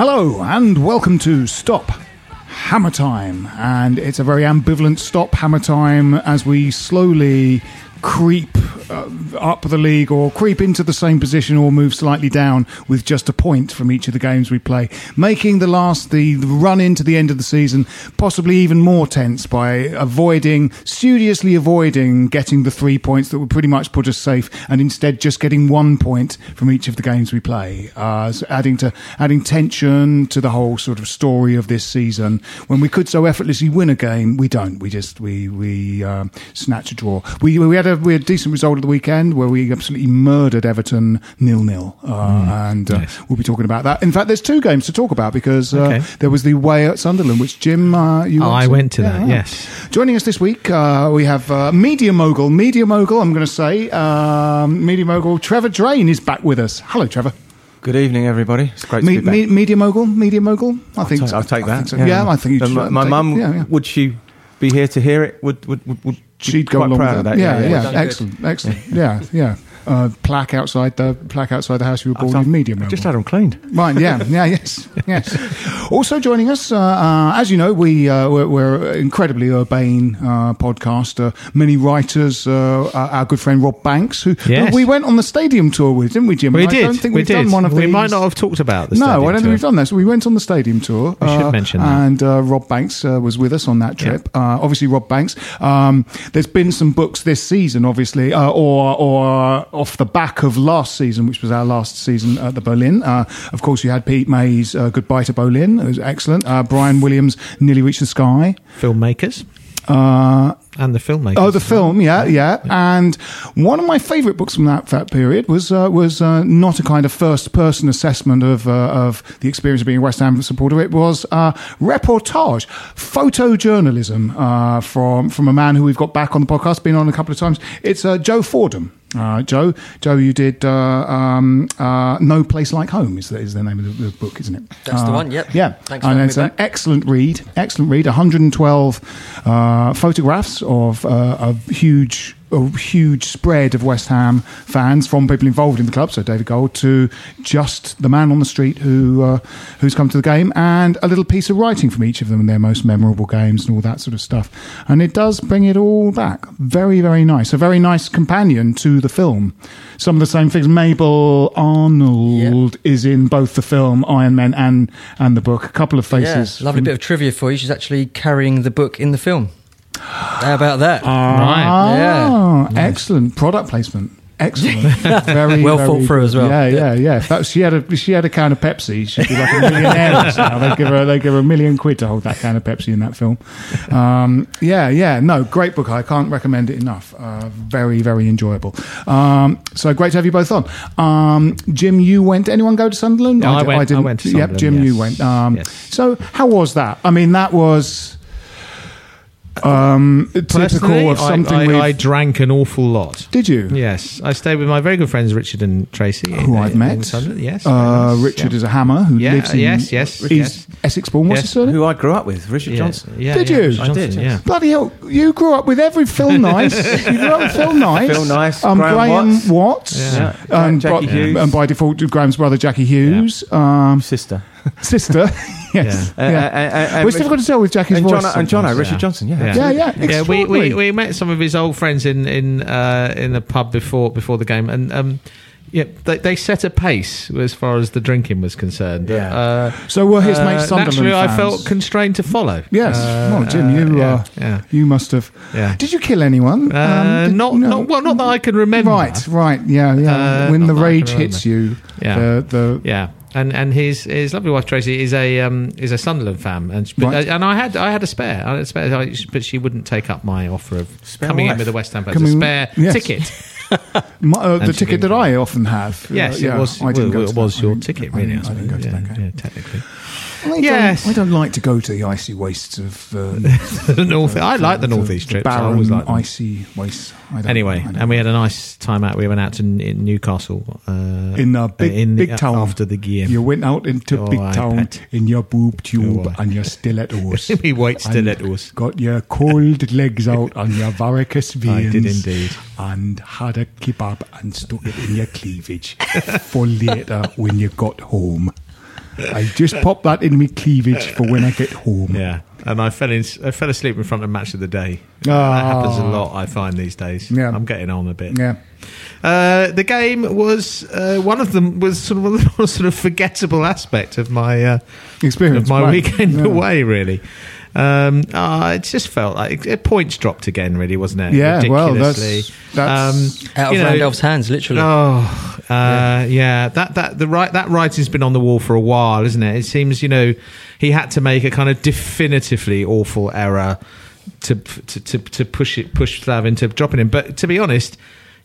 Hello, and welcome to Stop Hammer Time. And it's a very ambivalent Stop Hammer Time as we slowly creep uh, up the league or creep into the same position or move slightly down with just a point from each of the games we play, making the last, the, run into the end of the season possibly even more tense by avoiding, studiously avoiding getting the three points that would pretty much put us safe and instead just getting one point from each of the games we play, uh, so adding to, adding tension to the whole sort of story of this season. When we could so effortlessly win a game, we don't. We just, we, we, um, snatch a draw. We, we had a, we had a decent result of the weekend where we absolutely murdered Everton nil nil, uh, and uh, we'll be talking about that. In fact, there's two games to talk about because uh, Okay. there was the way at Sunderland, which Jim, uh, you Oh, I went to that, yes. Joining us this week, uh, we have uh, media mogul, media mogul. I'm going to say um, media mogul. Trevor Drain is back with us. Hello, Trevor. Good evening, everybody. It's great Me, to be back. me, media mogul, media mogul. I think I'll, take, I'll take that. think so. Yeah, I think you should my, my mum Yeah, yeah. would she be here to hear it? Would would would, would she'd go quite along proud with of that. that? Yeah, yeah, excellent, excellent. yeah, yeah. Uh, plaque outside the plaque outside the house you were born I've- in media. I've just had them cleaned. Right, yeah, yeah, yes, yes. Also joining us, uh, uh, as you know, we uh, we're, we're incredibly urbane uh, podcast. Uh, many writers, uh, our good friend Rob Banks, who, who Yes. we went on the stadium tour with, didn't we, Jim? We And did. I don't think we we've did. done one of we these. might not have talked about the no, I don't think we've done that. So we went on the stadium tour. We should mention that. And uh, Rob Banks uh, was with us on that trip. Uh, obviously, Rob Banks. Um, there's been some books this season, obviously, uh, or or off the back of last season, which was our last season at the Boleyn. Uh, of course, you had Pete May's uh, Goodbye to Boleyn. It was excellent. Uh, Brian Williams, Nearly Reached the Sky. Filmmakers Uh, and the filmmakers. Oh, the film, yeah, yeah. And one of my favourite books from that, that period was uh, was uh, not a kind of first person assessment of uh, of the experience of being a West Ham supporter. It was uh, reportage, photojournalism uh, from from a man who we've got back on the podcast, been on a couple of times. It's uh, Joe Fordham. Uh, Joe, Joe, you did uh, um, uh, "No Place Like Home" is the, is the name of the, the book, isn't it? That's the Uh, one, yep. Yeah, Thanks for and it's me an back. excellent read. Excellent read. 112 uh, photographs of uh, a huge, a huge spread of West Ham fans from people involved in the club. So David Gold to just the man on the street who uh, who's come to the game, and a little piece of writing from each of them and their most memorable games and all that sort of stuff. And it does bring it all back. Very, very nice. A very nice companion to the film. Some of the same things. Mabel Arnold is in both the film Iron Man and and the book. A couple of faces. Yeah, lovely from- bit of trivia for you. She's actually carrying the book in the film. How about that? Ah, Yeah. excellent product placement. Excellent, very Well very thought through as well. Yeah, yeah, yeah. That, she had a she had a can of Pepsi, she'd be like a millionaire now. They give her they give her a million quid to hold that can of Pepsi in that film. Um, yeah, yeah. No, great book. I can't recommend it enough. Uh, very very enjoyable. Um, so great to have you both on. Um, Jim, you went. Anyone go to Sunderland? Yeah, I di- went- I didn't. went to Yep, Sunderland, Jim, you went. Um, Yes. So how was that? I mean, that was. Um, typical of something I, I, I drank an awful lot. Did you? Yes, I stayed with my very good friends Richard and Tracy, who in- I've in met. Sunderland. Yes, uh, nice, Richard yeah. is a hammer who Yeah, lives in yes, yes, he's yes. Essex born. What's Yes. his surname? Who I grew up with, Richard Yeah, Johnson. Yeah, Did yeah, you? Richard I did, yeah. Bloody hell! You grew up with every Phil Nice. you grew up with Phil Nice. Phil Nice, um, Graham Graham Watts. Watts, Yeah. and, Jackie by, Hughes. and by default, Graham's brother Jackie Hughes, um, Sister. sister. yes, Uh, yeah. uh, uh, uh, Well, it's difficult to tell with Jackie's and voice. John, and John, sometimes. Richard. Johnson, yeah. Yeah. Yeah, yeah, Yeah, we, we, we met some of his old friends in in uh, in the pub before before the game, and um, yeah, they, they set a pace as far as the drinking was concerned. Yeah. Uh, So were his uh, mates Sunderland naturally, I felt constrained to follow. Yes. Uh, well, Jim, you uh, uh, yeah, you must have. yeah. Did you kill anyone? Uh, Um, did- not, no. not well, not that I can remember. Right, right, yeah, yeah. Uh, when the that I can rage hits you, Yeah. the, the Yeah, and and his his lovely wife Tracy is a um, is a Sunderland fan, and but, Right. and I had I had a spare, I had a spare, I- but she wouldn't take up my offer of Spare coming in with a West Ham Coming- a spare yes. ticket. My, uh, the ticket that. I often have. Yes, Uh, yeah, it was. I didn't well, go it was that. your I ticket, I really. didn't, I didn't go to yeah, that game. yeah, technically. I don't, Yes. I don't like to go to the icy wastes of uh, the north. I like the northeast trips. I barren, always like them. icy wastes. I don't, Anyway, I don't and we had a nice time out. We went out to in Newcastle uh, in a big in the- big town after the game. You went out into Oh, big I town bet. in your boob tube, Oh, and you're stilettos. we wait And stilettos. Got your cold legs out on your varicose veins. I did indeed. And had a kebab and stuck it in your cleavage for later when you got home. I just pop that in my cleavage for when I get home. Yeah, and I fell in. I fell asleep in front of match of the day. Ah. that happens a lot. I find these days. Yeah. I'm getting on a bit. Yeah. Uh, the game was uh, one of them was sort of one of the most sort of forgettable aspect of my uh, Experience, of my right. weekend Yeah. away. Really, um, uh, it just felt like uh, points dropped again. Really, wasn't it? Yeah, well, that's- that's- Um, Out of know, Randolph's hands, literally. Oh, uh, yeah. That that the right that writing's been on the wall for a while, isn't it? It seems you know he had to make a kind of definitively awful error to to to, to push it push Slav into dropping him. But to be honest.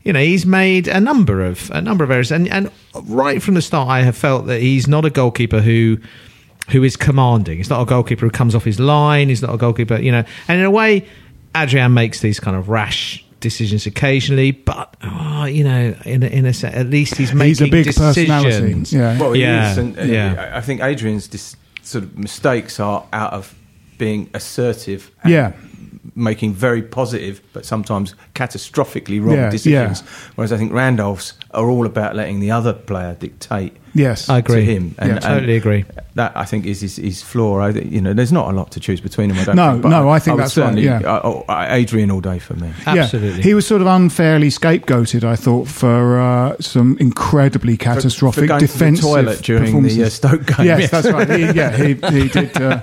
You know he's made a number of a number of errors, and and right from the start, I have felt that he's not a goalkeeper who who is commanding. He's not a goalkeeper who comes off his line. He's not a goalkeeper, you know. And in a way, Adrian makes these kind of rash decisions occasionally, but oh, you know, in a, in a se- at least he's making He's a big decisions. personality. Yeah. Well, he Yeah, is, and, and yeah. I I think Adrian's dis- sort of mistakes are out of being assertive. And Yeah. Making very positive, but sometimes catastrophically wrong Yeah, decisions. yeah. Whereas I think Randolph's are all about letting the other player dictate Yes. I agree. to him. Yeah, totally agree. That I think is his, his flaw. I, you know, there's not a lot to choose between them. I don't No, think, no, I think would that's right, certainly, yeah. oh, uh, Adrian all day for me. Absolutely. Yeah. He was sort of unfairly scapegoated, I thought, for uh, some incredibly catastrophic for going to the toilet during the, uh. Stoke game. Yes, Yes. that's right. He, yeah, he, he did. Uh,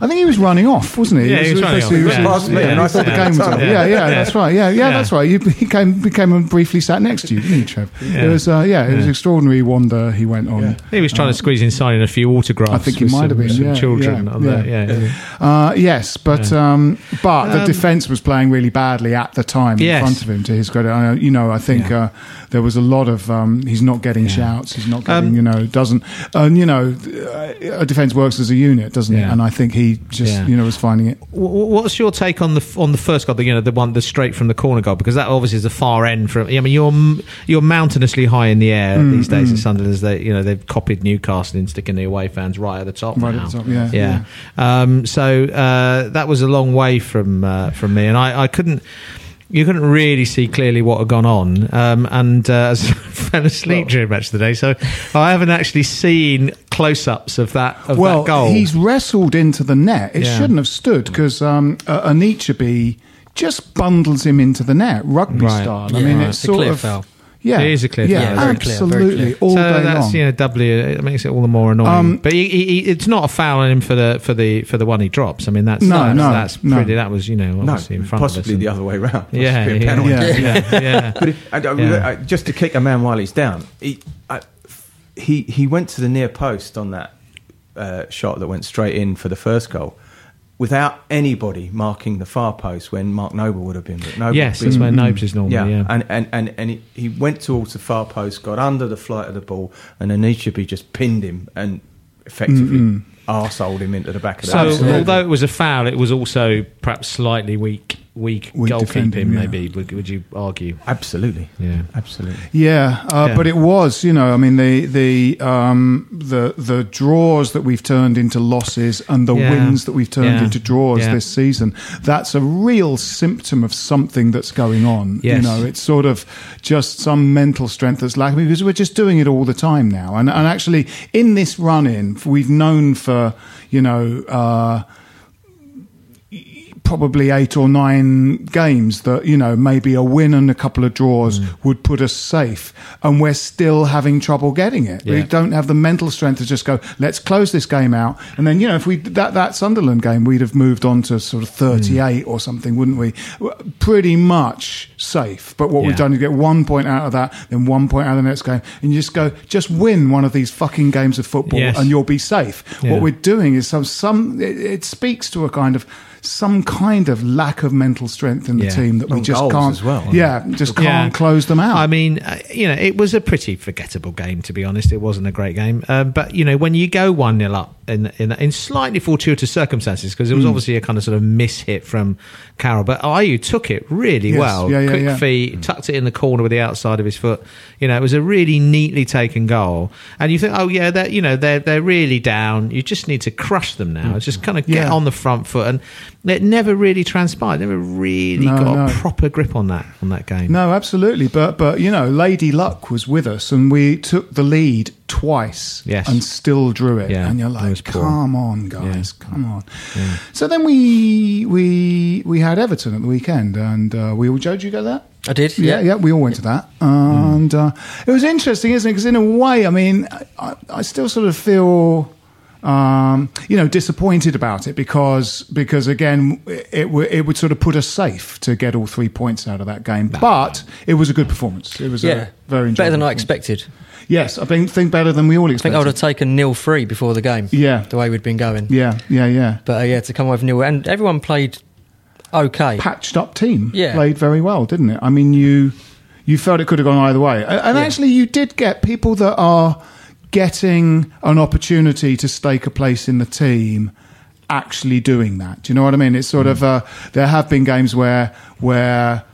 I think he was running off, wasn't he? Yeah, he was running off. he Yeah. was- Yeah. and I thought the game was over. Yeah. Yeah, yeah, Yeah. that's right. Yeah, yeah, Yeah. that's right. You, he came, became and briefly sat next to you, didn't he, Yeah. It was, uh, yeah, it was extraordinary wonder he went on. He was trying to squeeze inside in a few autographs. I think he might some, have been, some yeah, children. yeah, on the- yeah. yeah. Uh, yes, but um, but the Um, defence was playing really badly at the time Yes. in front of him. To his credit, I, you know, I think Yeah. uh, there was a lot of um, he's not getting shouts. He's not getting, Um, you know, doesn't, and you know, uh, a defence works as a unit, doesn't it? And I think he just, Yeah. you know, was finding it. Wh- wh- What's your take on the on the first goal? The, you know, the one the straight from the corner goal because that obviously is the far end from. I mean, you're you're mountainously high in the air Mm, these days mm. at Sunderland. As they you know they've copied Newcastle in sticking the away fans right at the top. Right now. at the top, yeah, yeah. Um, so uh, that was a long way from uh, from me, and I, I couldn't. You couldn't really see clearly what had gone on, um, and uh, I fell asleep during match of the day, so I haven't actually seen close-ups of that of well, that goal. he's wrestled into the net. It Yeah. shouldn't have stood because um, Anichebe just bundles him into the net, rugby Right. style. I Yeah, mean, right. it's It's sort clear of. foul. Yeah, It is a clear Yeah, foul, very clear, absolutely, clear. all so day that's long. you know W. It makes it all the more annoying. Um, but he, he, he, it's not a foul on him for the for the for the one he drops. I mean that's No, that's, no, that's no. pretty. That was you know No, in front possibly of us. the other way around. Yeah, yeah, yeah, Yeah. yeah, yeah. But it, I, I- Yeah. I- just to kick a man while he's down, he I, he he went to the near post on that uh, shot that went straight in for the first goal. Without anybody marking the far post when Mark Noble would have been, but Noble. Yes, been- that's where mm-hmm. Nobes is normally. yeah, Yeah, and and and, and he, he went towards the far post, got under the flight of the ball, and Anichebe just pinned him and effectively mm-hmm. arseholed him into the back of the So net. although it was a foul, it was also perhaps slightly weak, weak, Weak defending, goalkeeping. yeah. Maybe would, would you argue? absolutely, Yeah. absolutely. Yeah, uh, Yeah. but it was, you know, I mean, the the um, the the draws that we've turned into losses and the Yeah. wins that we've turned Yeah. into draws Yeah. this season. That's a real symptom of something that's going on. You know, it's sort of just some mental strength that's lacking because we're just doing it all the time now. And and actually, in this run in, we've known for you know. Uh, probably eight or nine games that you know maybe a win and a couple of draws Mm. would put us safe. And we're still having trouble getting it. We don't have the mental strength to just go let's close this game out. And then you know if we that that Sunderland game we'd have moved on to sort of 38 or something wouldn't we? Pretty much safe. But what we've done is get one point out of that then one point out of the next game and you just go just win one of these fucking games of football Yes. and you'll be safe. Yeah. what we're doing is some some it, it speaks to a kind of some kind of lack of mental strength in the Yeah. team that we And just goals can't as well. yeah just can't Yeah. close them out I mean, uh, you know, it was a pretty forgettable game to be honest. It wasn't a great game, um, but you know, when you go one 0 up in, in in slightly fortuitous circumstances, because it Hmm. was obviously a kind of sort of miss hit from Carroll, but Ayew took it really Yes. well. Yeah, yeah, Quick yeah. feet, tucked it in the corner with the outside of his foot. You know, it was a really neatly taken goal, and you think, oh yeah, they're you know they're they're really down. You just need to crush them now. Just kind of get Yeah. on the front foot, and it never really transpired. Never really No, got no. a proper grip on that on that game. no absolutely but but you know Lady Luck was with us and we took the lead twice Yes. and still drew it Yeah, and you're that was like poor. come on guys come on so then we we we had Everton at the weekend and uh, we all Joe did you go there I did. Yeah, yeah, we all went to that, and uh, it was interesting, isn't it? Because in a way, I mean, I, I still sort of feel, um, you know, disappointed about it because because again, it w- it would sort of put us safe to get all three points out of that game, but it was a good performance. It was Yeah. a very better than I expected. Yes, I think think better than we all expected. I think. I would have taken nil three before the game. Yeah. the way we'd been going. yeah, yeah, yeah. But uh, yeah, to come away with nil, and everyone played okay. patched up team Yeah. played very well, didn't it? I mean, you you felt it could have gone either way, A- and Yeah. actually, you did get people that are getting an opportunity to stake a place in the team. Actually doing that, do you know what I mean? It's sort of uh, there have been games where where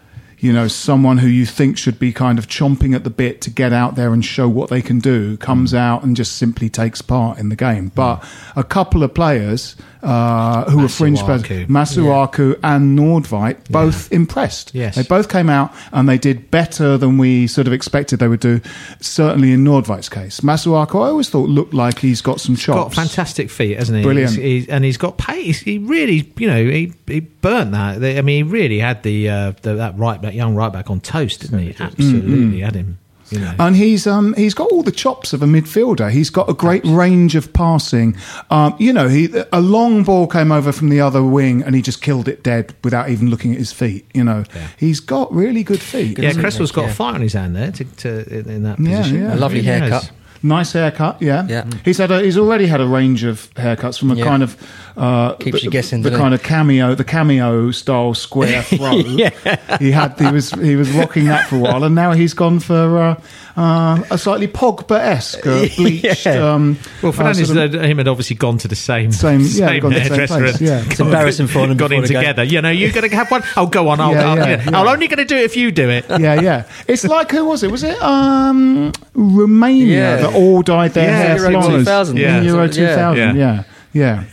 you know someone who you think should be kind of chomping at the bit to get out there and show what they can do comes out and just simply takes part in the game. But a couple of players uh, who were fringe players, Masuaku. Masuaku and Nordtveit, both impressed. Yes. They both came out and they did better than we sort of expected they would do, certainly in Nordtveit's case. Masuaku, I always thought looked like he's got some chops. got fantastic feet, hasn't he? Brilliant. He's, he's, and he's got pace. He really, you know, he, he burnt that. I mean, he really had the, uh, the that right back, young right back on toast, didn't he? Absolutely had him. You know. And he's um he's got all the chops of a midfielder. He's got a great range of passing. Um, you know, he a long ball came over from the other wing and he just killed it dead without even looking at his feet. You know, Yeah. he's got really good feet. yeah, isn't Cresswell's it? got a Yeah. fight on his hand there to, to in, in that position. yeah. A lovely He has. haircut. Nice haircut, yeah. Yeah. He's had a, he's already had a range of haircuts from a Yeah. kind of uh, Keeps the, you guessing, the kind it? of cameo, the cameo style square throw. He had he was he was rocking that for a while, and now he's gone for uh, uh, a slightly Pogba esque, uh, bleached. Yeah. um, Well, uh, Fernandes sort of- him had obviously gone to the same Same- yeah, same gone to the same hairdresser place, yeah. It's embarrassing for them Got in the game. together. You know, you're going to have one. Oh, go on. I'll, Yeah, I'll, yeah, yeah. yeah. I'm only going to do it if you do it. yeah, yeah. It's like who was it? Was it um, Romania Yeah. that all dyed their Yeah, hair Euro 2000, yeah. Euro Yeah. 2000? Yeah. Yeah, yeah.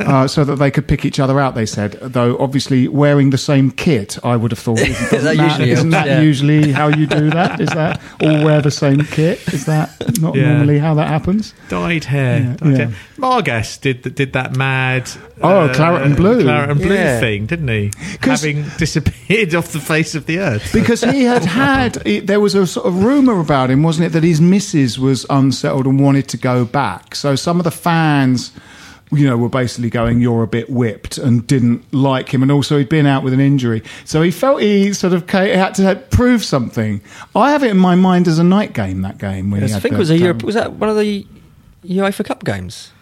Uh, so that they could pick each other out. They said, though obviously wearing the same kit, I would have thought. Isn't That usually isn't that yeah. usually how you do that? Is that all wear the same kit? Is that not Yeah. normally how that happens? Dyed hair. Yeah, dyed yeah. hair. Margas did did that mad. uh, Oh, claret and blue. claret and blue Yeah. thing, didn't he? Having disappeared off the face of the earth. because he had had it, there was a sort of rumor about him wasn't it that his missus was unsettled and wanted to go back so some of the fans you know were basically going you're a bit whipped and didn't like him and also he'd been out with an injury so he felt he sort of had to prove something i have it in my mind as a night game that game when he I think it was a Europe. Um, was that one of the UEFA Cup games?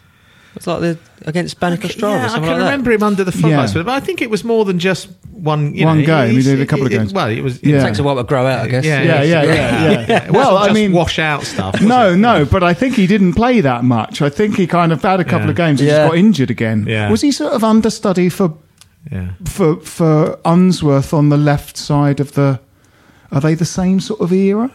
It was like the against Spanish Ostrava. yeah, I something can like remember him under the floodlights, Yeah. but I think it was more than just one. You One know, game. He did a couple of it- games. Well, it was. Yeah. that. Takes a while to grow out, I guess. Yeah, yeah yeah yeah, yeah. It well wasn't i just mean wash out stuff. no, it? no, but I think he didn't play that much. I think he kind of had a couple Yeah. of games and Yeah. just got injured again. Yeah. Was he sort of understudy for Yeah. for for Unsworth on the left side of the. Are they the same sort of era?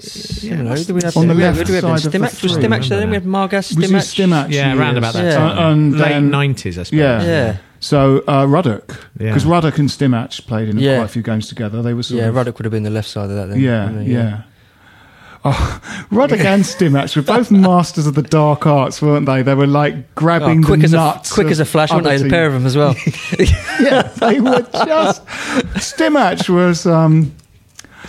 Similar. Who did we have On the left who did side of the Stimac, was three, Stimac there? Then we had remember Margas, Was Stimac. it Stimac? Yeah, years? around about that Yeah. time. Uh, and Late then- nineties, I suppose. Yeah. Yeah. So uh, Ruddock, Yeah. because Ruddock and Stimac played in Yeah. quite a few games together. They were sort Yeah, of, Ruddock would have been the left side of that then. yeah, wouldn't yeah. Oh, Ruddock and Stimac were both masters of the dark arts, weren't they? They were like Oh, grabbing quick the as a nuts. quick as a flash, weren't other they? The pair of them as well. yeah, they were just. Stimac was. Um,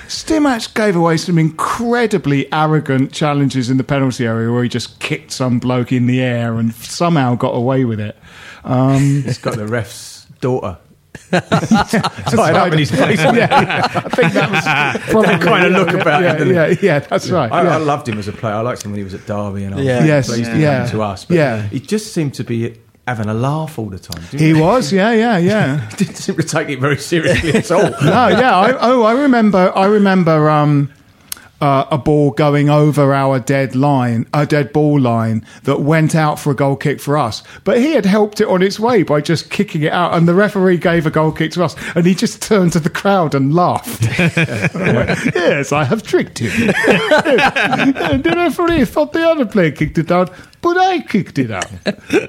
Stimac gave away some incredibly arrogant challenges in the penalty area where he just kicked some bloke in the air and somehow got away with it. Um, He's got the ref's daughter. Tied up in his face. yeah, I think that was probably That kind of look about yeah, him. doesn't Yeah, it? yeah, that's right. I, yeah. I loved him as a player. I liked him when he was at Derby, and I was Yeah. really Yes, pleased yeah. he came to us. But Yeah. he just seemed to be having a laugh all the time. Didn't he was, yeah, yeah, yeah. Didn't seem to take it very seriously at all. no, yeah. I, oh, I remember. I remember um, uh, a ball going over our dead line, a dead ball line that went out for a goal kick for us. But he had helped it on its way by just kicking it out, and the referee gave a goal kick to us, and he just turned to the crowd and laughed. Went, yes, I have tricked him. the referee thought the other player kicked it out. But I kicked it out.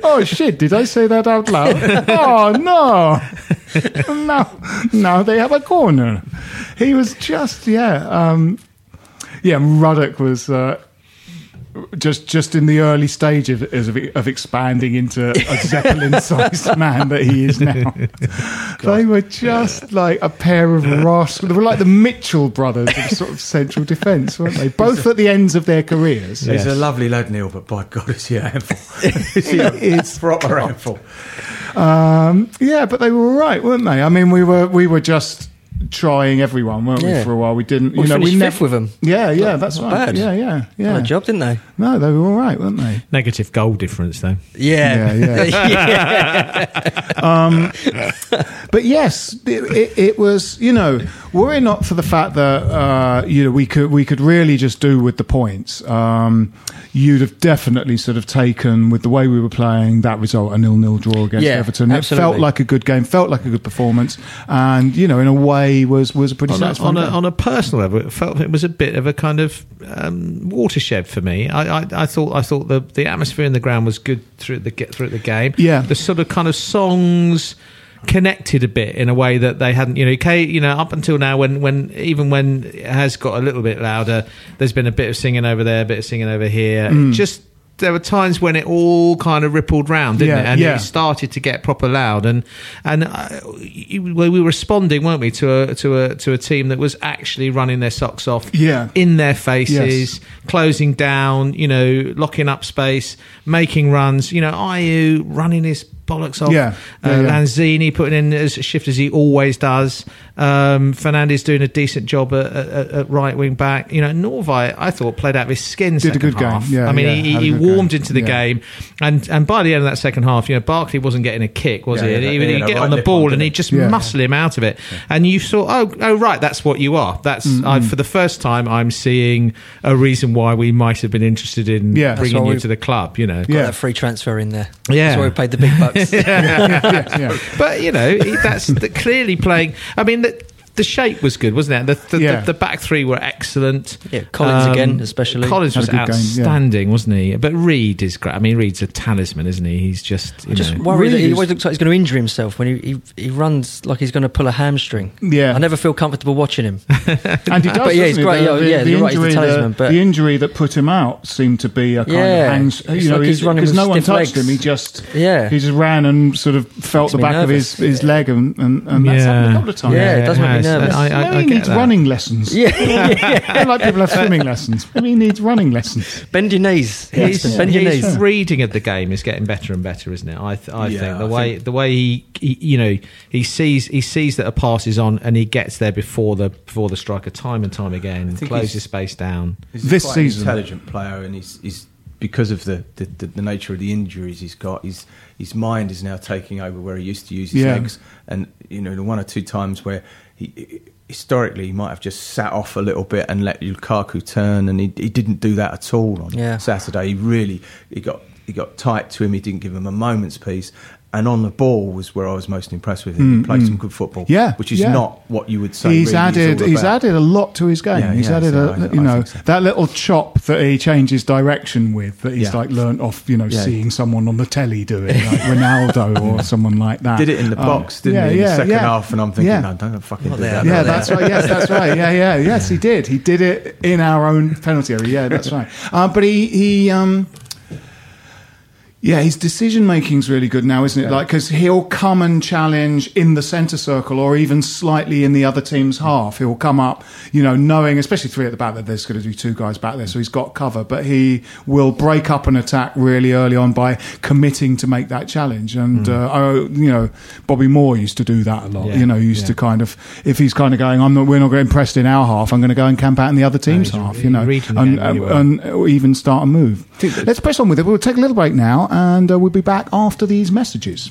Oh shit! Did I say that out loud? Oh no! now, now they have a corner. He was just yeah, um, yeah. Ruddock was uh, just just in the early stage of of, of expanding into a Zeppelin-sized man that he is now. they were just like a pair of rascals. They were like the Mitchell brothers of sort of central defence, weren't they? Both at the ends of their careers. He's a lovely lad, Neil, but by God, is he a handful? is he a It's proper handful? Um, yeah, but they were all right, weren't they? I mean, we were we were just trying everyone, weren't we? For a while, we didn't. We you know, we finished never fifth with them. Yeah, yeah, that's not right. bad. Yeah, yeah, yeah. a job, didn't they? No, they were all right, weren't they? Negative goal difference, though. Yeah, yeah. Um, but yes, it, it, it was. You know, were it not for the fact that uh, you know we could we could really just do with the points, um, you'd have definitely sort of taken with the way we were playing that result a nil nil draw against Yeah, Everton. It absolutely. felt like a good game, felt like a good performance, and you know, in a way, was was a pretty on a, satisfying. on, a, on a personal level, it felt it was a bit of a kind of um, watershed for me. I, I, I thought I thought the, the atmosphere in the ground was good through the get through the game. Yeah. the sort of kind of songs connected a bit in a way that they hadn't. You know, K, you know, up until now, when when even when it has got a little bit louder, there's been a bit of singing over there, a bit of singing over here. Mm. Just there were times when it all kind of rippled round, didn't Yeah, it? And yeah. it started to get proper loud, and and uh, we were responding, weren't we, to a to a to a team that was actually running their socks off, Yeah. in their faces, Yes. closing down, you know, locking up space, making runs. You know, Ayew running his bollocks off. Yeah, uh, yeah, yeah. Lanzini putting in as a shift as he always does. Um, Fernandes doing a decent job at, at, at right wing back. You know, Nordtveit, I thought played out of his skin. Did a second good game. Yeah, I mean, yeah, he, he warmed game. into the Yeah. game, and and by the end of that second half, you know, Barkley wasn't getting a kick, was Yeah, he? yeah, he would yeah, get on the ball on, and he'd just Yeah. muscle him out of it, and you thought, oh, oh, right, that's what you are. That's I, for the first time, I'm seeing a reason why we might have been interested in Yeah. Bringing you we- to the club. You know, Got Yeah. that free transfer in there. Yeah. That's why we paid the big bucks. yeah, yeah. but you know that's the, clearly playing. I mean, the, the shape was good, wasn't it? The the, Yeah. the, the back three were excellent. Um, Yeah, Collins again, especially. Collins Had was good game, yeah. outstanding, wasn't he? But Reid is great. I mean, Reid's a talisman, isn't he? He's just you I just know. worry that he always looks like he's going to injure himself when he, he, he runs like he's going to pull a hamstring. Yeah. I never feel comfortable watching him. And he does, But yeah, he's great. The, Yeah, the, yeah, the you're right, he's the injury, talisman, but- the injury that put him out seemed to be a kind Yeah, of hangs. it's You know, like he's running because with no one touched legs. him. He just Yeah. he just ran and sort of felt the back of his, his leg and, and, and that's happened a couple of times. Yeah, it does make me has. Nervous. I, I, Maybe I he needs that. running lessons. Yeah, Yeah, like people have swimming lessons. Maybe he needs running lessons. bend your knees. His, Heston, bend your his knees. reading of the game is getting better and better, isn't it? I, th- I Yeah, think the I way the way he, he, you know, he sees he sees that a pass is on and he gets there before the before the striker time and time again, think closes space down. He's This quite season. an intelligent player, and he's, he's because of the, the, the, the nature of the injuries he's got. His his mind is now taking over where he used to use his Yeah. legs, and you know the one or two times where he historically he might have just sat off a little bit and let Lukaku turn, and he, he didn't do that at all on Yeah. Saturday. He really he got he got tight to him. He didn't give him a moment's peace. And on the ball was where I was most impressed with him. he played some good football, Mm, Yeah, which is yeah. not what you would say. He's really added. all He's added a lot to his game. Yeah, he's yeah, added so a, I- you I know, so. that little chop that he changes direction with. That he's Yeah. like learnt off, you know, Yeah. seeing someone on the telly doing, like Ronaldo or someone like that. Did it in the Um, box, didn't yeah, he? In yeah, the second yeah. half, and I'm thinking, Yeah. no, don't fucking Not do there, that. Yeah, that's right. Yes, that's right. Yeah, yeah, yes, he did. He did it in our own penalty area. Yeah, that's right. Uh, but he he um. Yeah, his decision making's really good now, isn't it? Like, because he'll come and challenge in the centre circle or even slightly in the other team's half. He'll come up, you know, knowing, especially three at the back, that there's going to be two guys back there, so he's got cover. But he will break up an attack really early on by committing to make that challenge. And, mm. uh, I, you know, Bobby Moore used to do that a lot. Yeah, You know, used yeah. to kind of, if he's kind of going, I'm not, we're not going pressed in our half, I'm going to go and camp out in the other team's he's half, you know, the and, well. and uh, uh, even start a move. Let's press on with it. We'll take a little break now, and uh, we'll be back after these messages.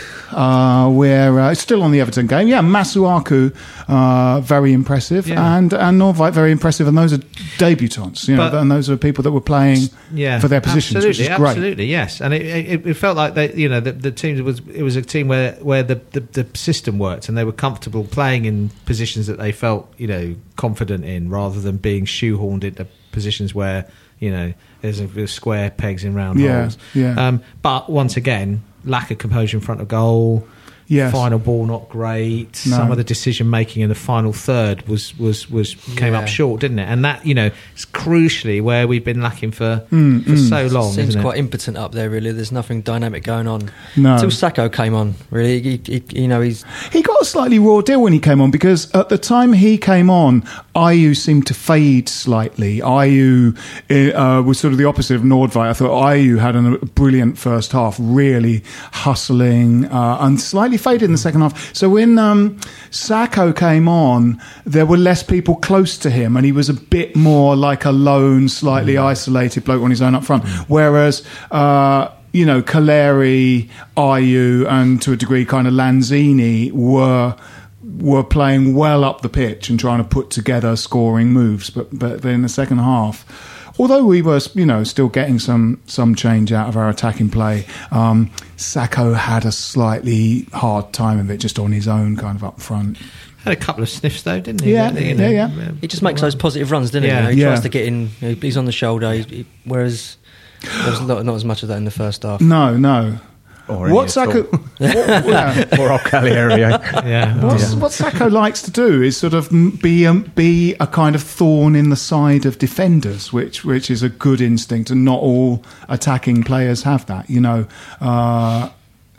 Uh, we're uh, still on the Everton game. Yeah, Masuaku, uh, very impressive, Yeah. and and Nordtveit, very impressive. And those are debutants, you know, But- and those are people that were playing yeah, for their positions, absolutely, which is great. Absolutely, yes. And it, it, it felt like they, you know, the, the team was it was a team where where the, the, the system worked and they were comfortable playing in positions that they felt you know confident in, rather than being shoehorned into positions where you know there's, a, there's square pegs in round Yeah, holes. yeah. Um, but once again, lack of composure in front of goal. Yes. Final ball not great. No. Some of the decision making in the final third was was was came Yeah. up short, didn't it? And that you know is crucially where we've been lacking for Mm, for so long. Seems isn't it? quite impotent up there, really. There's nothing dynamic going on. No. Until Sakho came on, really. He, he, you know, he's He got a slightly raw deal when he came on because at the time he came on, Ayew seemed to fade slightly. Ayew uh, was sort of the opposite of Nordtveit. I thought Ayew had a brilliant first half, really hustling, uh, and slightly faded in the second half. So when um, Sakho came on, there were less people close to him, and he was a bit more like a lone, slightly isolated bloke on his own up front. Whereas. Uh, you know, Calleri, Ayew, and to a degree, kind of Lanzini were were playing well up the pitch and trying to put together scoring moves. But but in the second half, although we were you know still getting some some change out of our attacking play, um, Sakho had a slightly hard time of it just on his own, kind of up front. Had a couple of sniffs though, didn't he? Yeah, You know, yeah, yeah. he just makes those positive runs, doesn't Yeah. he? You know, he Yeah. tries to get in. You know, he's on the shoulder. He, he- whereas there was not, not as much of that in the first half. No, no. Or What at Sakho, all. what- yeah. or old Calleri. Yeah. What's, what Sakho likes to do is sort of be um, be a kind of thorn in the side of defenders, which which is a good instinct, and not all attacking players have that. You know, uh,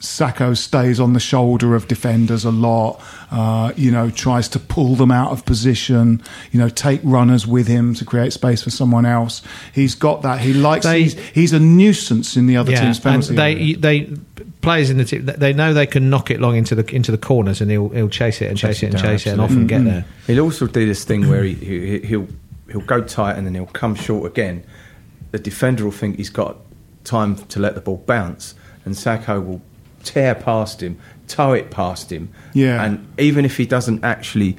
Sakho stays on the shoulder of defenders a lot. Uh, you know, tries to pull them out of position. You know, take runners with him to create space for someone else. He's got that. He likes. They- he's, he's a nuisance in the other team's and penalty. they area. they players in the team they know they can knock it long into the into the corners and he'll he'll chase it and chase, it and down, chase it and absolutely. often get there. He'll also do this thing where he, he he'll he'll go tight and then he'll come short again. The defender will think he's got time to let the ball bounce, and Sakho will tear past him, tow it past him. Yeah. And even if he doesn't actually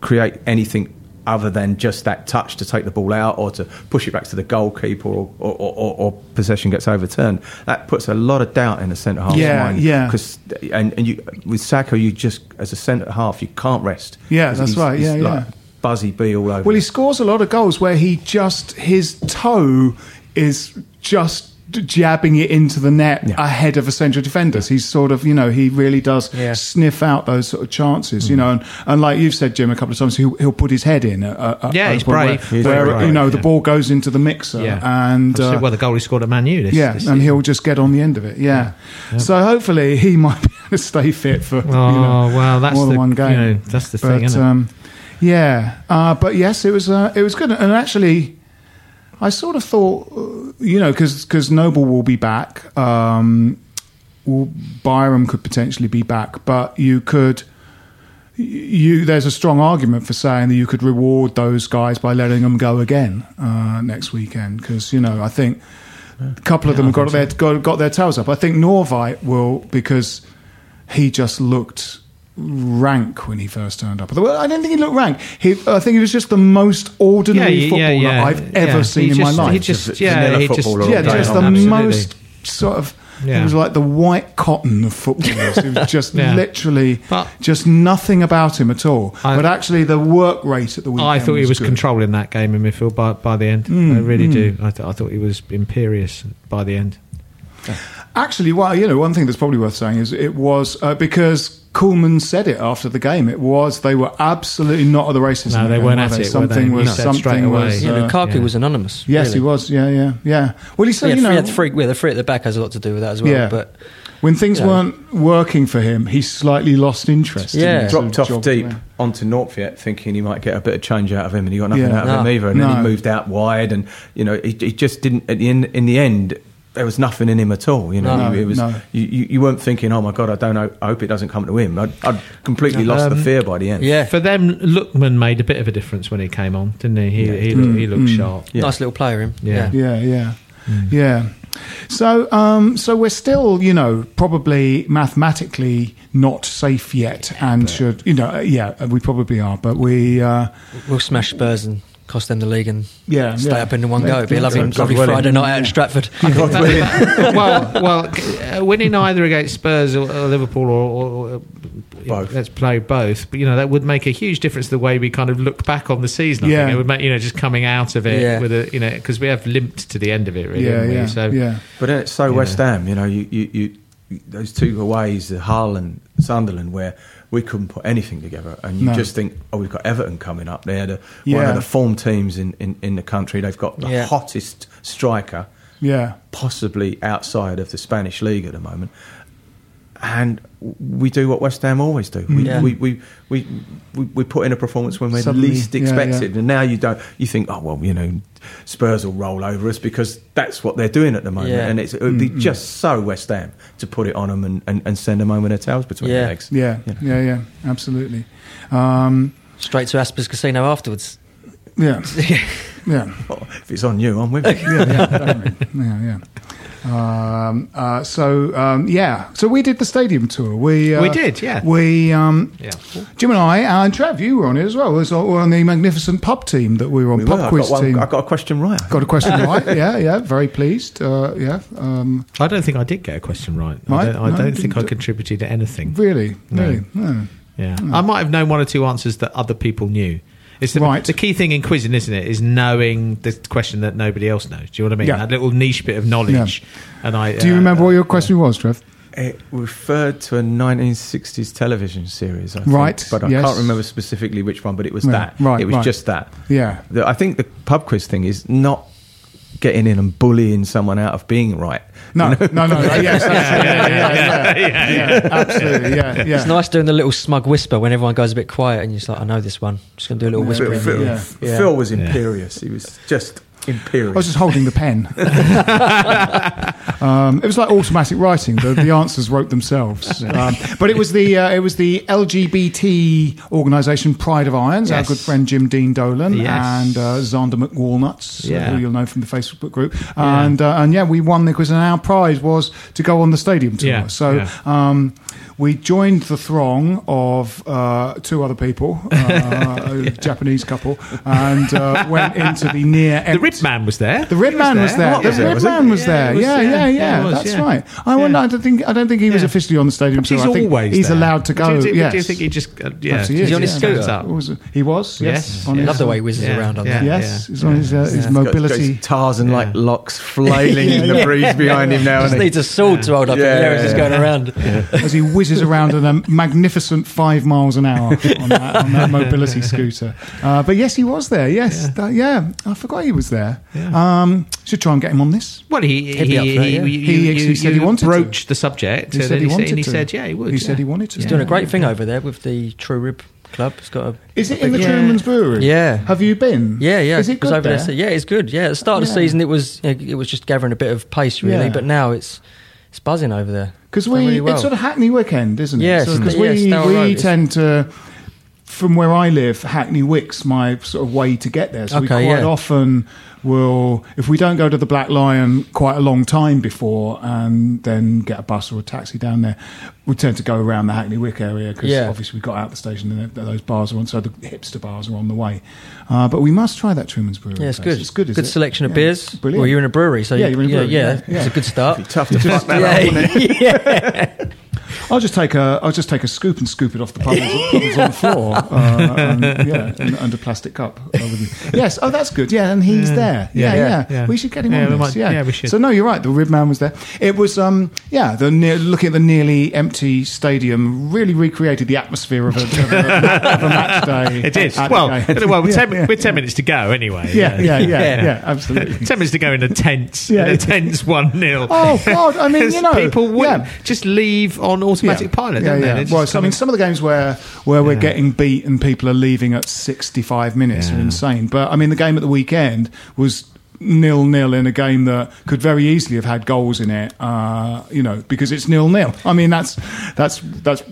create anything other than just that touch to take the ball out or to push it back to the goalkeeper or, or, or, or, possession gets overturned, that puts a lot of doubt in the centre half's Yeah, mind. yeah. 'Cause- and, and you, with Sakho, you just, as a centre half, you can't rest. Yeah, that's he's- right. he's Yeah, like yeah. Buzzy bee all over. Well, he scores a lot of goals where he just his toe is just jabbing it into the net ahead of a central defenders. He's sort of, you know, he really does sniff out those sort of chances, you Mm. know. And, and like you've said, Jim, a couple of times, he'll, he'll put his head in. At, at- Yeah, at he's point where- brave. He's Where, brave, you know the ball goes into the mixer, Yeah. and uh, well, the goal he scored at Man U. This, yeah, this and he'll just get on the end of it. Yeah. So hopefully he might be able to stay fit for you Oh, know, well, that's more than the- one game. you know, that's the but, thing, isn't it? Um, yeah, uh, but yes, it was uh, it was good, and actually. I sort of thought, uh, you know, because Noble will be back, um, well, Byram could potentially be back, but you could, you there's a strong argument for saying that you could reward those guys by letting them go again uh, next weekend, because you know I think a couple of them Yeah, I have got their think got, got their tails up. I think Nordtveit will because he just looked rank when he first turned up. I don't think he looked rank. He, I think he was just the most ordinary Yeah, yeah, footballer yeah. I've ever Yeah, seen he in my life. he just- yeah, Vanilla he just- footballer all yeah, day just the. Absolutely. most sort of. Yeah. He was like the white cotton of footballers. It was just Yeah. literally But- just nothing about him at all. I- but actually, the work rate at the weekend. I thought he was good. controlling that game in midfield by, by the end. Mm, I really mm. do. I, th- I thought he was imperious by the end. Actually, well, you know, one thing that's probably worth saying is it was uh, because Koeman said it after the game. It was they were absolutely not at the races. No, the they game, weren't were at they? it, were they? Something was said straight something away. was. Yeah, uh, Lukaku yeah. was anonymous. yes, really. he was. Yeah, yeah, yeah. Well, he said, Yeah, you know, three, had three, yeah, the three at the back has a lot to do with that as well. Yeah. But when things you know. weren't working for him, he slightly lost interest. Yeah. the dropped off job deep there. onto Nordtveit, thinking he might get a bit of change out of him, and he got nothing Yeah. out of him either. And then he moved out wide, and you know, he, he just didn't. At the end, in the end, there was nothing in him at all. You know, No, it was no. you, you, you weren't thinking, "Oh my god, I don't know. I hope it doesn't come to him." I'd, I'd completely lost the Um, fear by the end. yeah, For them, Lookman made a bit of a difference when he came on, didn't he? He, he, looked, he looked mm. sharp. Yeah. nice little player him. Yeah. Yeah. Yeah, yeah, yeah. So, um, so we're still, you know, probably mathematically not safe yet, and should, you know, yeah, we probably are, but we, uh, We'll smash Spurs and cost them the league and Yeah, stay yeah. up in one Yeah, go. It'd be a lovely, God lovely willing. Friday night out in Stratford. well, well, uh, winning either against Spurs or, or Liverpool or, or, or Both. let's play both. But you know that would make a huge difference to the way we kind of look back on the season. I Yeah. think it would make you know just coming out of it Yeah. with a you know because we have limped to the end of it really. yeah, haven't we? yeah, So yeah. But it's so West Ham, you know, you, you, you, those two aways, the Hull and Sunderland, where we couldn't put anything together, and you No. just think, oh, we've got Everton coming up. They're the, one of the form teams in, in, in the country. They've got the Yeah. hottest striker, Yeah, possibly outside of the Spanish league at the moment. And we do what West Ham always do. We, Yeah. we, we, we, we, we put in a performance when we're Suddenly, least yeah, expected. yeah. And now you don't. You think, oh well, you know, Spurs will roll over us because that's what they're doing at the moment. Yeah. And it's, it would be just so West Ham to put it on them and, and, and send them home with their tails between Yeah. their legs. yeah, You know. yeah, yeah, absolutely. Um, Straight to Aspers Casino afterwards. yeah, yeah. Well, if it's on you, I'm with you. yeah, yeah, yeah, yeah. Um, uh, so um, yeah, so we did the stadium tour. We uh, We did, yeah. We um, yeah. Jim and I and Trev, you were on it as well. We were on the magnificent pub team that we were on. We pub were. I quiz got, one, team. I got a question right. Got a question right? Yeah, yeah. Very pleased. Uh, yeah. Um, I don't think I did get a question right. Right? I don't, I No, don't think I contributed to anything. really, No. really. No. Yeah, I might have known one or two answers that other people knew. It's the, Right. the key thing in quizzing, isn't it? Is knowing the question that nobody else knows. Do you know what I mean? Yeah. That little niche bit of knowledge. Yeah. And I Do you uh, remember what your question was, Trev? It referred to a 1960s television series, I think, Right, But I yes. can't remember specifically which one. But it was Yeah, that. right, It was right. just that. Yeah. The, I think the pub quiz thing is not getting in and bullying someone out of being right. No, You know? no, no. Yes, absolutely. Yeah, yeah, yeah, yeah, absolutely. Yeah, yeah. It's nice doing the little smug whisper when everyone goes a bit quiet and you're just like, I know this one. just going to do a little whisper. Phil, Phil- Yeah. Phil was imperious. He was just I was just holding the pen. um, it was like automatic writing. The, the answers wrote themselves. Um, but it was the uh, it was the LGBT organisation Pride of Irons. Our good friend Jim Dean Dolan Yes. and uh, Zander McWalnuts, uh, Yeah. who you'll know from the Facebook group. And uh, and yeah, we won the quiz, and our prize was to go on the stadium tour. Yeah, So. yeah. Um, we joined the throng of uh, two other people, uh, a Japanese couple, and uh, went into the near The Rib Man was there. the Red Man was there. The was there, Rib was he? Man was there. Yeah, yeah. yeah, Yeah, yeah. was, That's yeah. right. I wonder. I don't think. I don't think he was Yeah. officially on the stadium Perhaps he's. I think always he's there. allowed to Do go. you, do, yes. do you think he just uh, yeah? Perhaps he Is on his scooter? Stands was? He was. Yes. Yes. On Love the way he whizzes Yeah, around on yeah. that. Yes. He's on his, uh, his He's got- got mobility. his and like locks flailing in the breeze behind him now. He just needs a sword to hold up Yeah, as he's yeah. going around. as he whizzes around at a magnificent five miles an hour on that, mobility scooter. Uh, but yes, he was there. Yes, yeah. yeah. I forgot he was there. Um, should try and get him on this. Well, he He'd he, be up he, that, you- He you- you said he wanted to. broached the subject. He and said then he said- wanted and he said, "Yeah, he would." He said he wanted to. He's doing a great thing over there with the True Rib Club. He's got a. Is it in the Yeah. Truman's Brewery? Yeah. Have you been? Yeah, yeah. Is it it good over there? there. Yeah, it's good. Yeah, at the start of the season, it was it was just gathering a bit of pace, really. Yeah. But now it's it's buzzing over there. Because we, really well. it's sort of Hackney weekend, isn't it? Yes, Because yeah, we, we tend to, from where I live, Hackney Wick's my sort of way to get there. So we quite yeah. often will, if we don't go to the Black Lion quite a long time before and then get a bus or a taxi down there, we tend to go around the Hackney Wick area because Yeah. obviously we got out the station and those bars are on, so the hipster bars are on the way. Uh, but we must try that Truman's Brewery. Yeah, it's place. good. It's good, Good it? selection of Yeah. beers. Brilliant. Well, you're in a brewery, so Yeah, you, you're in a yeah, brewery, yeah, yeah, yeah. it's a good start. tough to fuck that up, wouldn't it? yeah. I'll just take a I'll just take a scoop and scoop it off the puddles, puddles on the floor. Uh, and, yeah, and, and a plastic cup. Yes. Oh, that's good. Yeah, and he's Yeah. there. Yeah, Yeah. yeah, Yeah. We should get him on this. might- yeah. we should. So no, you're right. The rib man was there. It was um yeah. The near, looking at the nearly empty stadium really recreated the atmosphere of a, of a, of a match day. It is. Well, well, we're, ten, we're ten minutes to go anyway. Yeah, yeah, yeah, Yeah. yeah, absolutely. Ten minutes to go in a tense, Yeah. in a tense one 0 Oh God! I mean, you know, people would just leave on automatic pilot, yeah, don't yeah. they? Well, so, I mean, some of the games where where we're getting beat and people are leaving at 65 minutes are insane. But I mean, the game at the weekend was nil nil in a game that could very easily have had goals in it. Uh, you know, because it's nil nil. I mean, that's that's that's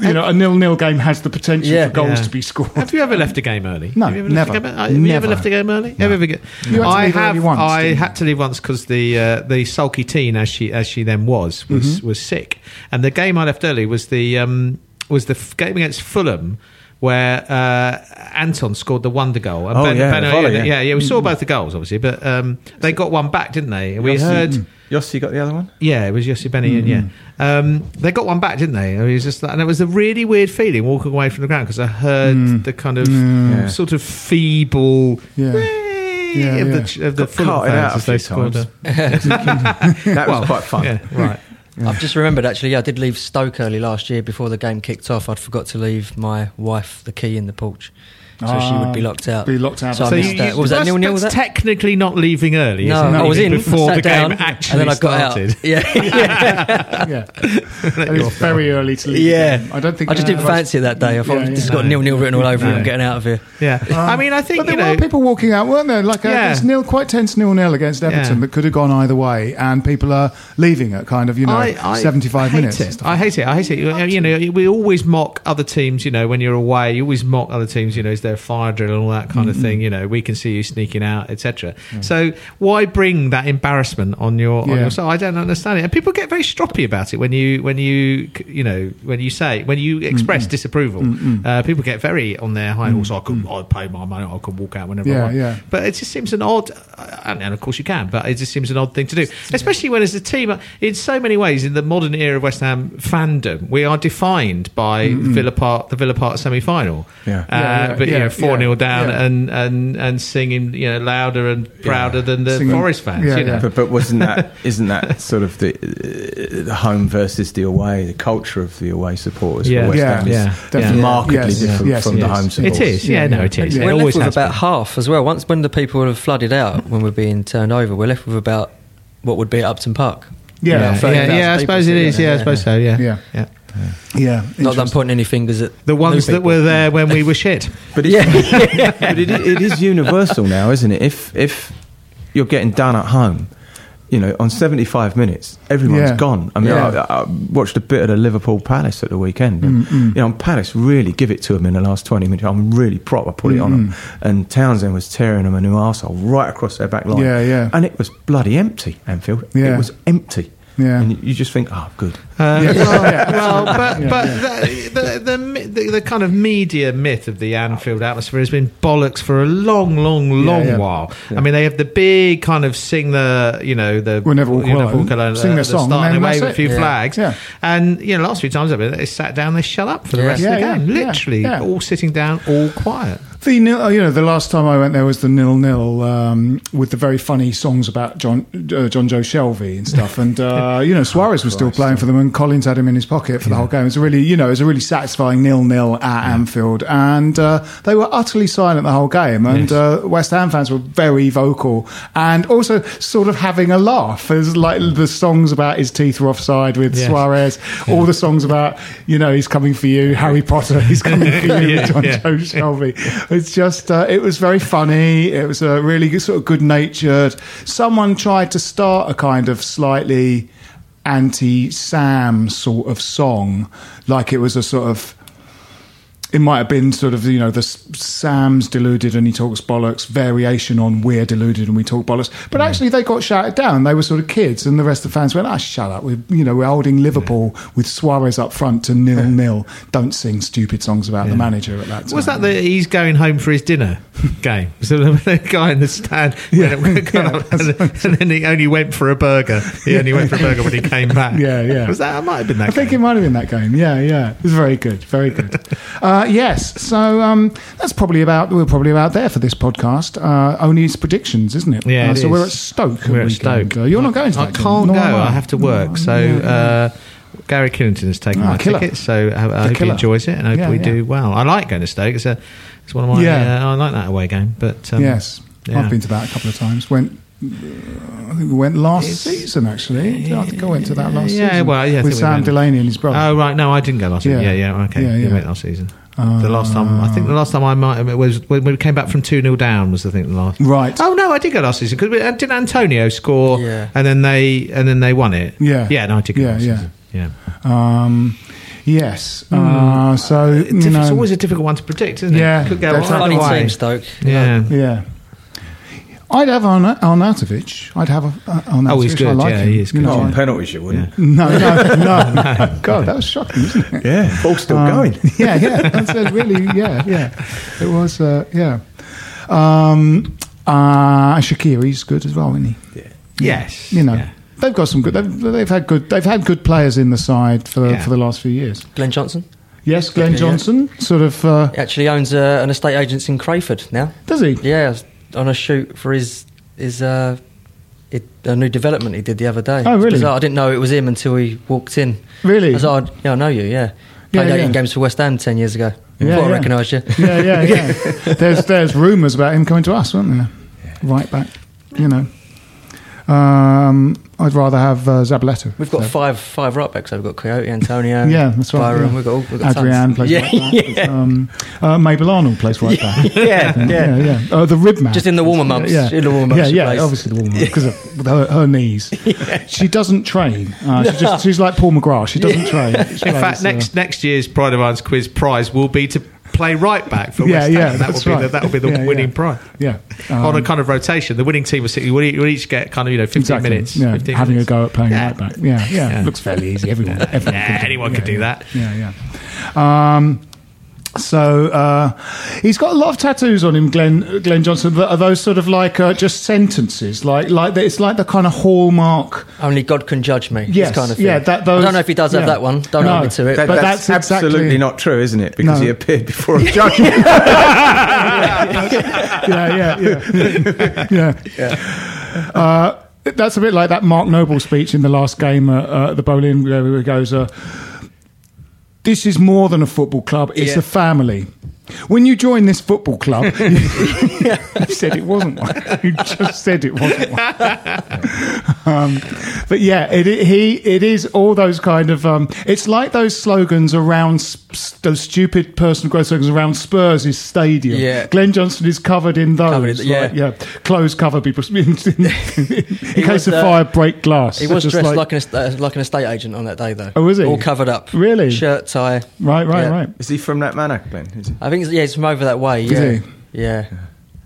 you know, a nil nil game has the potential Yeah. for goals Yeah. to be scored. Have you ever left a game early? No, have you ever never. Left a game, have you ever Never. left a game early? Have you ever get, You had to I have. early once, I you? had to leave once because the uh, the sulky teen, as she as she then was, was Mm-hmm. was sick, and the game I left early was the um, was the f- game against Fulham. Where uh, Anton scored the wonder goal, and Oh, yeah, the volley, yeah, yeah. yeah, we saw both the goals, obviously, but um, they got one back, didn't they? We Yossi- heard, Yossi got the other one. yeah, it was Yossi Benayoun, and yeah, um, they got one back, didn't they? And it was just, and it was a really weird feeling walking away from the ground because I heard the kind of Yeah. sort of feeble Yeah. yeah, of yeah. the of the Got Fulham fans out a as they scored. times. A, That well, was quite fun. Yeah, right. I've just remembered actually. Yeah, I did leave Stoke early last year before the game kicked off. I'd forgot to leave my wife the key in the porch, so she would be locked out. Be locked out. So I missed you- that. What was that that's, nil nil? Was that's that? technically not leaving early. No, isn't it? I was in before the down, game actually and then I got started. out. Yeah, yeah, yeah, and it's very early to leave. yeah. I don't think I just didn't uh, fancy it that day. I thought Yeah, this has got nil nil written all over it. I'm getting out of here. Yeah, I mean, I think But there were people walking out, weren't there? Like it's nil, quite tense nil nil against Everton that could have gone either way, and people are leaving at kind of you know I, I seventy five hate minutes. It. I hate it. I hate it. You, you know, we always mock other teams. You know, when you're away, you always mock other teams. You know, is there a fire drill and all that kind of thing? You know, we can see you sneaking out, etc. So why bring that embarrassment on your on Yeah. your side? I don't understand it. And people get very stroppy about it when you when you you know when you say when you express disapproval. Uh, people get very on their high horse. I could I pay my money. I could walk out whenever I Yeah, want. yeah. But it just seems an odd, and and of course you can, but it just seems an odd thing to do, especially when as a team, in so many ways, in the modern era of West Ham fandom, we are defined by Villa Park, the Villa Park semi-final. Yeah. Uh, Yeah, yeah, but yeah. You yeah, know four yeah, 0 down yeah. and, and and singing you know louder and prouder than the Singing- Forest fans. yeah, you know, yeah. But, but wasn't that isn't that sort of the uh, the home versus the away, the culture of the away supporters Yeah. for West Yeah, Ham yeah, is definitely. markedly Yes, different yes, from it the home it supporters. is. Yeah, no, it is. It We're always left with about been. half as well. Once when the people have flooded out, when we're being turned over, we're left with about what would be at Upton Park. Yeah, Yeah, yeah, yeah, I suppose it sitting is. there, Yeah, I suppose so. Yeah, Yeah. Yeah. yeah. Not that I'm pointing any fingers at The ones that were there when we were shit. But, it's, but it, it is universal now, isn't it? If if you're getting done at home, you know, on 75 minutes, everyone's Yeah. gone. I mean, Yeah. I, I watched a bit of the Liverpool Palace at the weekend. And, Mm, You know, Palace really give it to them in the last 20 minutes. I'm really proper I put it on them. And Townsend was tearing them a new arsehole right across their back line. Yeah, yeah. And it was bloody empty, Anfield. Yeah. It was empty. Yeah. And you, you just think, oh, good. Uh, Yeah. well, Yeah. well, but Yeah, but yeah. The, the, the, the the kind of media myth of the Anfield atmosphere has been bollocks for a long, long, long yeah. while. I mean, they have the big kind of sing the you know the We'll never walk you know, alone. walk alone, Sing uh, their the song, start and and then wave a few it. flags. Yeah. And you know, last few times I've been, they sat down, they shut up for the Yeah. rest Yeah, of the game. yeah, Literally, yeah. all sitting down, all quiet. The nil, oh, you know, the last time I went there was the nil nil um, with the very funny songs about John uh, Jonjo Shelvey and stuff, and uh, you know Suarez was still playing for them, and Collins had him in his pocket for the whole game. It was a really, you know, it was a really satisfying nil nil at Anfield, and uh, they were utterly silent the whole game, and uh, West Ham fans were very vocal and also sort of having a laugh. There's like the songs about his teeth were offside with Yes. Suarez, all the songs about you know he's coming for you, Harry Potter, he's coming for you Yeah, John yeah. Joe Shelvey. It's just, uh, it was very funny. It was a really good, sort of good natured. Someone tried to start a kind of slightly anti Sam sort of song, like it was a sort of. It might have been sort of you know the Sam's deluded and he talks bollocks variation on we're deluded and we talk bollocks, but actually they got shouted down. They were sort of kids, and the rest of the fans went, "Ah, shut up! We're you know we're holding Liverpool with Suarez up front to nil nil. Don't sing stupid songs about the manager at that time." Was that the he's going home for his dinner game? So the, guy in the stand, Yeah, yeah, and, and then he only went for a burger. He only went for a burger when he came back. Yeah, yeah. Was that? It might have been that. I think it might have been that game. Yeah, yeah. It was very good, very good. Uh, yes, so um, that's probably about we're probably about there for this podcast. Uh, only it's predictions, isn't it? Yeah, Uh, it so we're at Stoke. We're at. Stoke. Uh, you're not going to I that can't Nor go. I have to work. So uh, Gary Killington has taken Ah, my killer. ticket. So I, I hope killer. he enjoys it, and hope Yeah, we yeah. do well. I like going to Stoke. It's a, it's one of my. Yeah. Uh, I like that away game. But um, yes, yeah. I've been to that a couple of times. Went. I think we went last season. Actually, I think I went to that last Yeah, season. well, yeah, I with think we Sam. Delaney and his brother. Oh right, no, I didn't go last season. Yeah. Yeah, yeah, okay. Yeah, We yeah. went last season. The last time, I think the last time I might it was when we came back from two 0 down. Was I think the last. Right. Oh no, I did go last season because didn't Antonio score? Yeah. And then they and then they won it. Yeah. Yeah. No, I did go Yeah, last yeah. season. Yeah. Um, yes. Uh, so you It's, know, it's always a difficult one to predict, isn't it? Yeah, Could go that's either Funny way. team, Stoke. Yeah. Yeah. I'd have Arna- Arnautovic. I'd have a, uh, Arnautovic. Oh, he's good. I like Yeah, him. he is You good. know, Oh, on penalties, you wouldn't. no, no, no, no. God, that was shocking, isn't it? Yeah, ball's still Um, going. yeah, yeah. That's a really, yeah, yeah. It was, uh, yeah. Um, uh, Shaqiri's good as well, isn't he? Yeah. Yes. You know, Yeah. they've got some good. They've, they've had good. They've had good players in the side for Yeah. for the last few years. Glenn Johnson. Yes, Glenn Johnson, sort of. Uh, He actually owns uh, an estate agents in Crayford now. does he? Yeah, on a shoot for his his uh, it, a new development he did the other day. Oh, really? I didn't know it was him until he walked in. Really? I was like, yeah, I know you. Yeah, played Yeah, 18 yeah. games for West Ham ten years ago. Yeah, I yeah. recognised you. Yeah, yeah, yeah. there's there's rumours about him coming to us, weren't there? Right back, you know. Um, I'd rather have uh, Zabaleta. We've got So- five five right backs. We've got Coyote, Antonio. Yeah, that's right. Byram. yeah. We've got all. We've got Adrian tons. plays yeah, right back. yeah. Um, uh, Mabel Arnold plays right back. yeah, yeah. yeah, yeah. Oh, the rib man. Just in the warmer months. Yeah, In the warmer months she yeah. Obviously, the warmer months because of her, her knees. She doesn't train. Uh, she just, she's like Paul McGrath. She doesn't train. She In plays, fact, uh, next next year's Pride of Ireland's quiz prize will be to play right back for Yeah, West Ham. yeah, that will be the, that will be the Yeah, winning yeah. prize. yeah, On a um, kind of rotation, the winning team will, sit, will, each, get kind of you know fifteen exactly. minutes. Yeah, 15 having minutes. a go at playing right back. Yeah, yeah. Looks fairly easy. Everyone, everyone Yeah, can do anyone could do that. Yeah, yeah. Um, So uh, he's got a lot of tattoos on him, Glenn Glenn Johnson. But are those sort of like uh, just sentences? Like like the, it's like the kind of hallmark. Only God can judge me. Yes, kind of thing. yeah, that- those- I don't know if he does have that one. Don't No. hold me to it. That- But that's, that's absolutely exactly- not true, isn't it? Because No. he appeared before a judge. yeah, yeah, yeah, yeah. Uh, that's a bit like that Mark Noble speech in the last game at uh, the Boleyn, where he goes, uh, "This is more than a football club; it's Yeah. a family." When you join this football club, you said it wasn't one. You just said it wasn't one. Um, but yeah, it, it he it is all those kind of. Um, it's like those slogans around sp- those stupid personal growth slogans around Spurs' stadium. Yeah. Glenn Johnson is covered in those. Covered in- yeah. like, yeah. Close cover people in, in, in case was, of uh, fire, break glass. He was dressed like, an, uh, like an estate agent on that day, though. Oh, was he? All covered up. Really? Shirt, tie. right, right, Yeah. right. Is he from that manor, Glenn? Is he? I think, yeah, he's from over that way. Is Yeah. Yeah.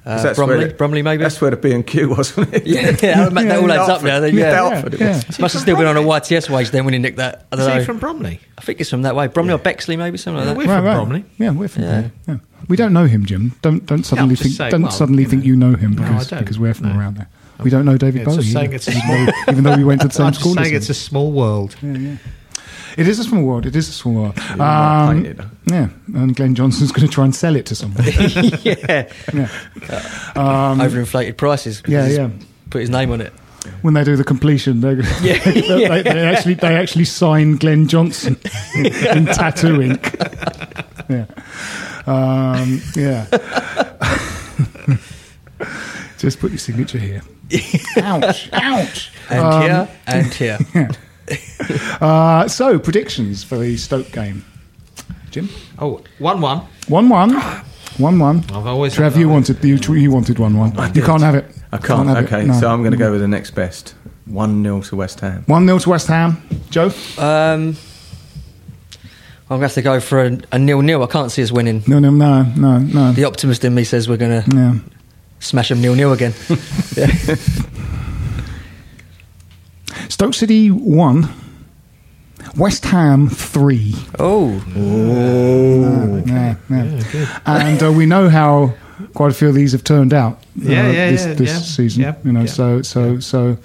Uh, 'Cause that's Bromley, where the- Bromley, maybe? That's where the B and Q was, wasn't it? yeah, yeah, that, that all adds up now. Then, yeah. Dartford it Yeah. was. Must have still been on a YTS wage then when he nicked that. I don't Is know. he from Bromley? I think it's from that way. Bromley or Bexley, maybe something like We're. Right, from right. Bromley. Yeah, we're from Yeah. Bromley. Yeah. We don't know him, Jim. Don't don't suddenly just think saying, don't well, suddenly you think know. you know him because don't. because we're from No. around there. We don't know David Yeah, Bowie, just saying it's a even, small- though, even though we went to the same I'm school. saying it's a small world. It is a small world. It is a small world. Um, paint it, though. yeah, and Glenn Johnson's going to try and sell it to somebody. yeah. yeah. Overinflated prices. Yeah, yeah. Put his name on it. When they do the completion, they, Yeah, they, they actually they actually sign Glenn Johnson in tattoo ink. Yeah, um, yeah. Just put your signature here. ouch! Ouch! And Um, here, and here. Uh, so predictions for the Stoke game, Jim. Oh, one one. One one. One one. I've always Trev, you wanted you, you wanted one one. You can't have it. I can't. have it. okay, No. so I'm going to go with the next best. 1 0 to West Ham. one 0 to West Ham. Joe. Um, I'm going to have to go for a, a nil-nil. I can't see us winning. No, no, no, no, no. The optimist in me says we're going to Yeah. smash them nil-nil again. yeah. Stoke City one. West Ham three. Oh, oh. Yeah, yeah. And uh, we know how quite a few of these have turned out. uh, Yeah, yeah, this, yeah, this yeah. season. Yeah, you know, yeah. so so so.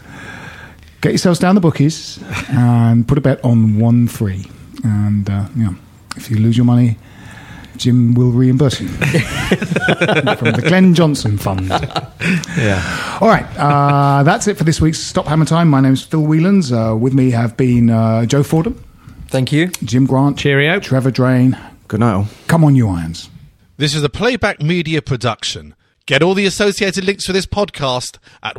Get yourselves down the bookies and put a bet on one three. And uh, yeah, if you lose your money, Jim will reimburse you from the Glenn Johnson Fund. Yeah. All right, uh, that's it for this week's Stop Hammer Time. My name's Phil Whelans. Uh, with me have been uh, Joe Fordham, thank you. Jim Grant, Cheerio. Trevor Drain. Good night. all. Come on, you irons. This is a playback media production. Get all the associated links for this podcast at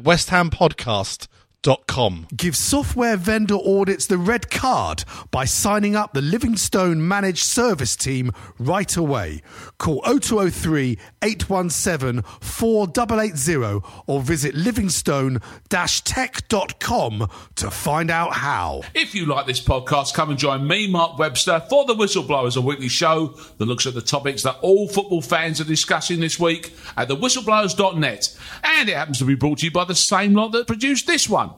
westhampodcast.com. Give software vendor audits the red card by signing up the Livingstone Managed Service Team right away. Call 0203 817 4880 or visit livingstone tech.com to find out how. If you like this podcast, come and join me, Mark Webster, for The Whistleblowers, a weekly show that looks at the topics that all football fans are discussing this week at thewhistleblowers.net. And it happens to be brought to you by the same lot that produced this one.